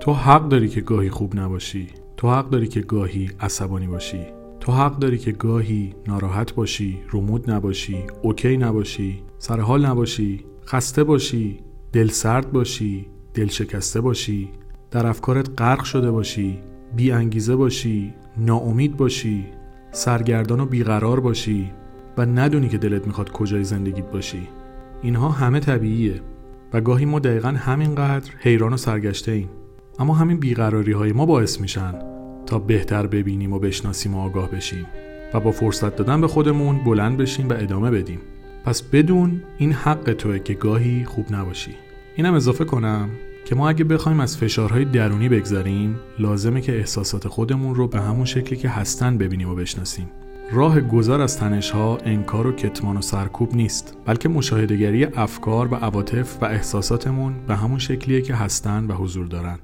تو حق داری که گاهی خوب نباشی. تو حق داری که گاهی عصبانی باشی. تو حق داری که گاهی ناراحت باشی رمود نباشی اوکی نباشی سر حال نباشی خسته باشی دل سرد باشی دل شکسته باشی در افکارت غرق شده باشی بی انگیزه باشی ناامید باشی سرگردان و بیقرار باشی و ندونی که دلت می‌خواد کجای زندگیت باشی. اینها همه طبیعیه و گاهی ما دقیقا همینقدر حیران و سرگشته ایم اما همین بیقراری های ما باعث میشن تا بهتر ببینیم و بشناسیم و آگاه بشیم و با فرصت دادن به خودمون بلند بشیم و ادامه بدیم. پس بدون این حق توه که گاهی خوب نباشی. اینم اضافه کنم که ما اگه بخوایم از فشارهای درونی بگذریم لازمه که احساسات خودمون رو به همون شکلی که هستن ببینیم و بشناسیم. راه گذار از تنشها انکار و کتمان و سرکوب نیست بلکه مشاهدگری افکار و عواطف و احساساتمون به همون شکلیه که هستن و حضور دارن.